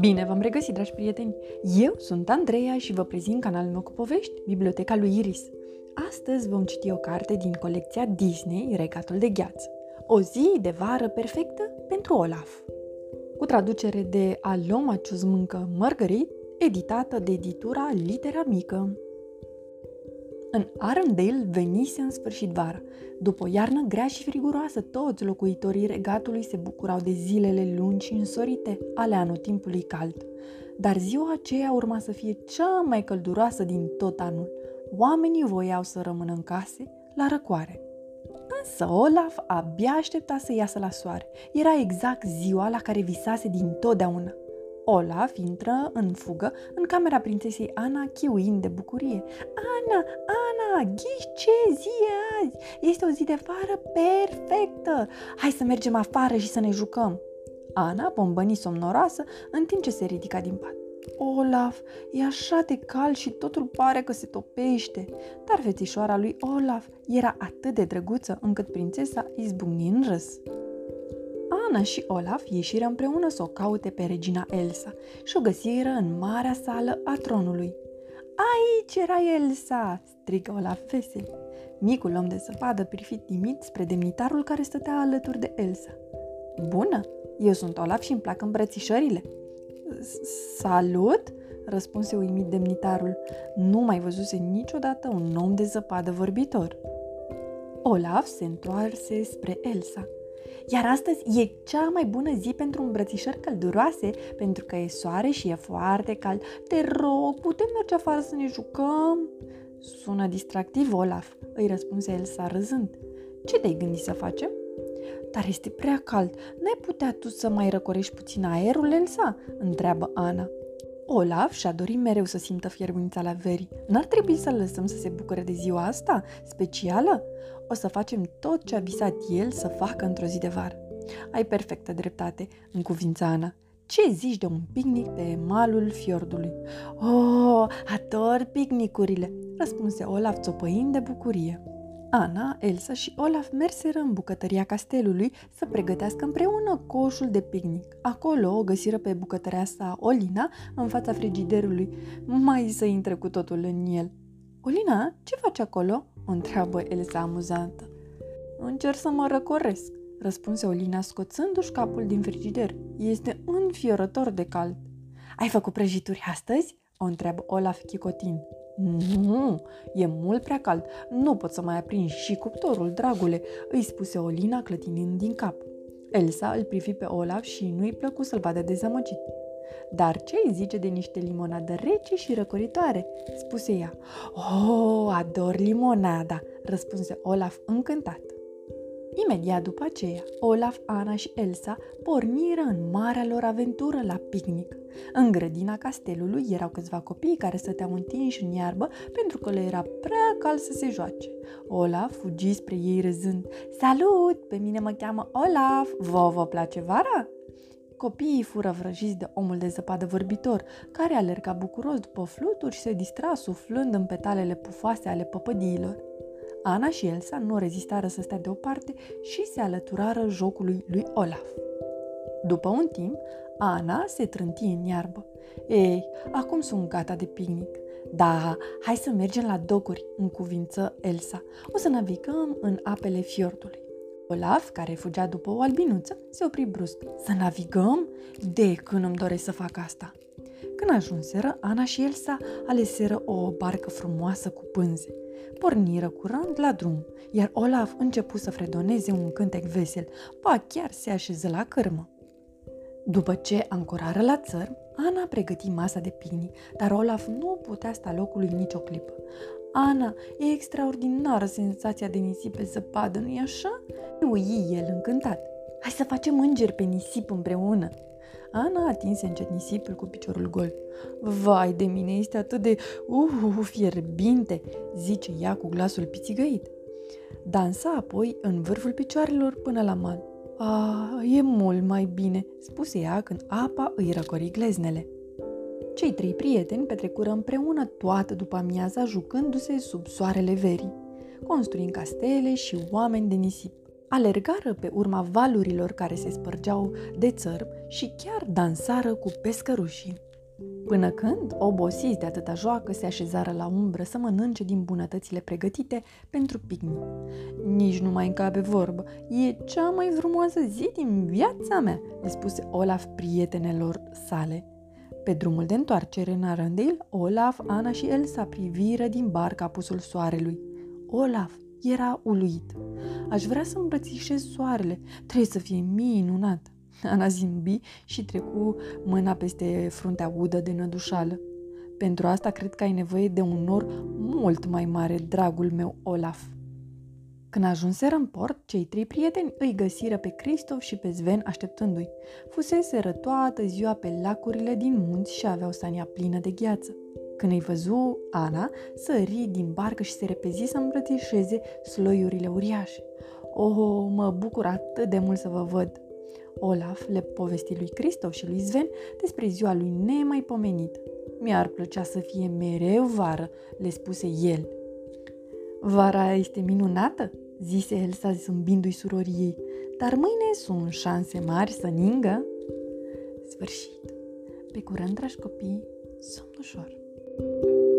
Bine v-am regăsit, dragi prieteni! Eu sunt Andreea și vă prezint canalul meu cu povești, Biblioteca lui Iris. Astăzi vom citi o carte din colecția Disney, Regatul de Gheață. O zi de vară perfectă pentru Olaf. Cu traducere de Aloma Ciuzmâncă Mărgărit, editată de editura Litera Mică. În Arendale venise în sfârșit vara. După o iarnă grea și friguroasă, toți locuitorii regatului se bucurau de zilele lungi și însorite ale anotimpului cald. Dar ziua aceea urma să fie cea mai călduroasă din tot anul. Oamenii voiau să rămână în case, la răcoare. Însă Olaf abia aștepta să iasă la soare. Era exact ziua la care visase din totdeauna. Olaf intră în fugă în camera prințesei Ana, chiuind de bucurie. Ana, Ana, ghiși ce zi e azi? Este o zi de vară perfectă! Hai să mergem afară și să ne jucăm! Ana bombăni somnoroasă în timp ce se ridica din pat. Olaf, e așa de cald și totul pare că se topește. Dar fețișoara lui Olaf era atât de drăguță încât prințesa izbucni în râs. Ana și Olaf ieșiră împreună să o caute pe regina Elsa și o găsiră în marea sală a tronului. Aici era Elsa!" strigă Olaf vesel. Micul om de zăpadă privi timid spre demnitarul care stătea alături de Elsa. Bună, eu sunt Olaf și îmi plac îmbrățișările. Salut, răspunse uimit demnitarul. Nu mai văzuse niciodată un om de zăpadă vorbitor. Olaf se întoarse spre Elsa. Iar astăzi e cea mai bună zi pentru îmbrățișări călduroase, pentru că e soare și e foarte cald. Te rog, putem merge afară să ne jucăm? Sună distractiv, Olaf, îi răspunse Elsa râzând. Ce te-ai gândit să facem? Dar este prea cald. N-ai putea tu să mai răcorești puțin aerul, Elsa? întreabă Ana. Olaf și-a dorit mereu să simtă fierbința la verii. N-ar trebui să-l lăsăm să se bucure de ziua asta, specială? O să facem tot ce a visat el să facă într-o zi de vară. Ai perfectă dreptate, în cuvința Ana. Ce zici de un picnic pe malul fiordului? Oh, ador picnicurile, răspunse Olaf țopăind de bucurie. Ana, Elsa și Olaf merseră în bucătăria castelului să pregătească împreună coșul de picnic. Acolo o găsiră pe bucătărea sa Olina în fața frigiderului, mai să intre cu totul în el. Olina, ce faci acolo?" o întreabă Elsa amuzantă. Încerc să mă răcoresc, răspunse Olina scoțându-și capul din frigider. Este înfiorător de cald. Ai făcut prăjituri astăzi? o întreabă Olaf chicotin. Nu, e mult prea cald. Nu pot să mai aprind și cuptorul, dragule, îi spuse Olina clătinind din cap. Elsa îl privi pe Olaf și nu-i plăcu să-l vadă dezamăgit. Dar ce îi zice de niște limonadă rece și răcoritoare? spuse ea. Oh, ador limonada, răspunse Olaf încântat. Imediat după aceea, Olaf, Ana și Elsa porniră în marea lor aventură la picnic. În grădina castelului erau câțiva copii care stăteau întinși în iarbă pentru că le era prea cald să se joace. Olaf fugi spre ei râzând. Salut! Pe mine mă cheamă Olaf! Vă vă place vara? Copiii fură vrăjiți de omul de zăpadă vorbitor, care alerga bucuros după fluturi și se distra suflând în petalele pufoase ale păpădiilor. Ana și Elsa nu rezistară să stea deoparte și se alăturară jocului lui Olaf. După un timp, Ana se trânti în iarbă. Ei, acum sunt gata de picnic. Da, hai să mergem la docuri, în cuvință Elsa. O să navigăm în apele fiordului. Olaf, care fugea după o albinuță, se opri brusc. Să navigăm? De când îmi doresc să fac asta? Când ajunseră, Ana și Elsa aleseră o barcă frumoasă cu pânze. Porniră curând la drum, iar Olaf începu să fredoneze un cântec vesel, ba chiar se așeză la cărmă. După ce ancorară la țăr, Ana pregăti masa de picnic, dar Olaf nu putea sta locului nicio clipă. Ana, e extraordinară senzația de nisip pe zăpadă, nu-i așa? Ui el încântat. Hai să facem îngeri pe nisip împreună. Ana atinse încet nisipul cu piciorul gol. Vai de mine, este atât de uh, fierbinte, zice ea cu glasul pițigăit. Dansa apoi în vârful picioarelor până la mal. A, e mult mai bine, spuse ea când apa îi răcori gleznele. Cei trei prieteni petrecură împreună toată după amiaza jucându-se sub soarele verii, construind castele și oameni de nisip. Alergară pe urma valurilor care se spărgeau de țărm și chiar dansară cu pescărușii. Până când, obosiți de atâta joacă, se așezară la umbră să mănânce din bunătățile pregătite pentru picnic. Nici nu mai încape vorbă, e cea mai frumoasă zi din viața mea, le spuse Olaf prietenelor sale. Pe drumul de întoarcere în Arundel, Olaf, Ana și Elsa priviră din barca apusul soarelui. Olaf era uluit. Aș vrea să îmbrățișez soarele, trebuie să fie minunat. Ana zimbi și trecu mâna peste fruntea udă de nădușală. Pentru asta cred că ai nevoie de un nor mult mai mare, dragul meu Olaf. Când ajunseră în port, cei trei prieteni îi găsiră pe Cristof și pe Sven așteptându-i. Fuseseră toată ziua pe lacurile din munți și aveau sania plină de gheață. Când îi văzu Ana, sări din barcă și se repezi să îmbrățișeze sloiurile uriașe. Oh, mă bucur atât de mult să vă văd! Olaf le povesti lui Cristof și lui Sven despre ziua lui nemaipomenit. Mi-ar plăcea să fie mereu vară, le spuse el. Vara este minunată, zise Elsa zâmbindu-i surorii ei, dar mâine sunt șanse mari să ningă. Sfârșit. Pe curând, dragi copii, somn ușor. Thank you.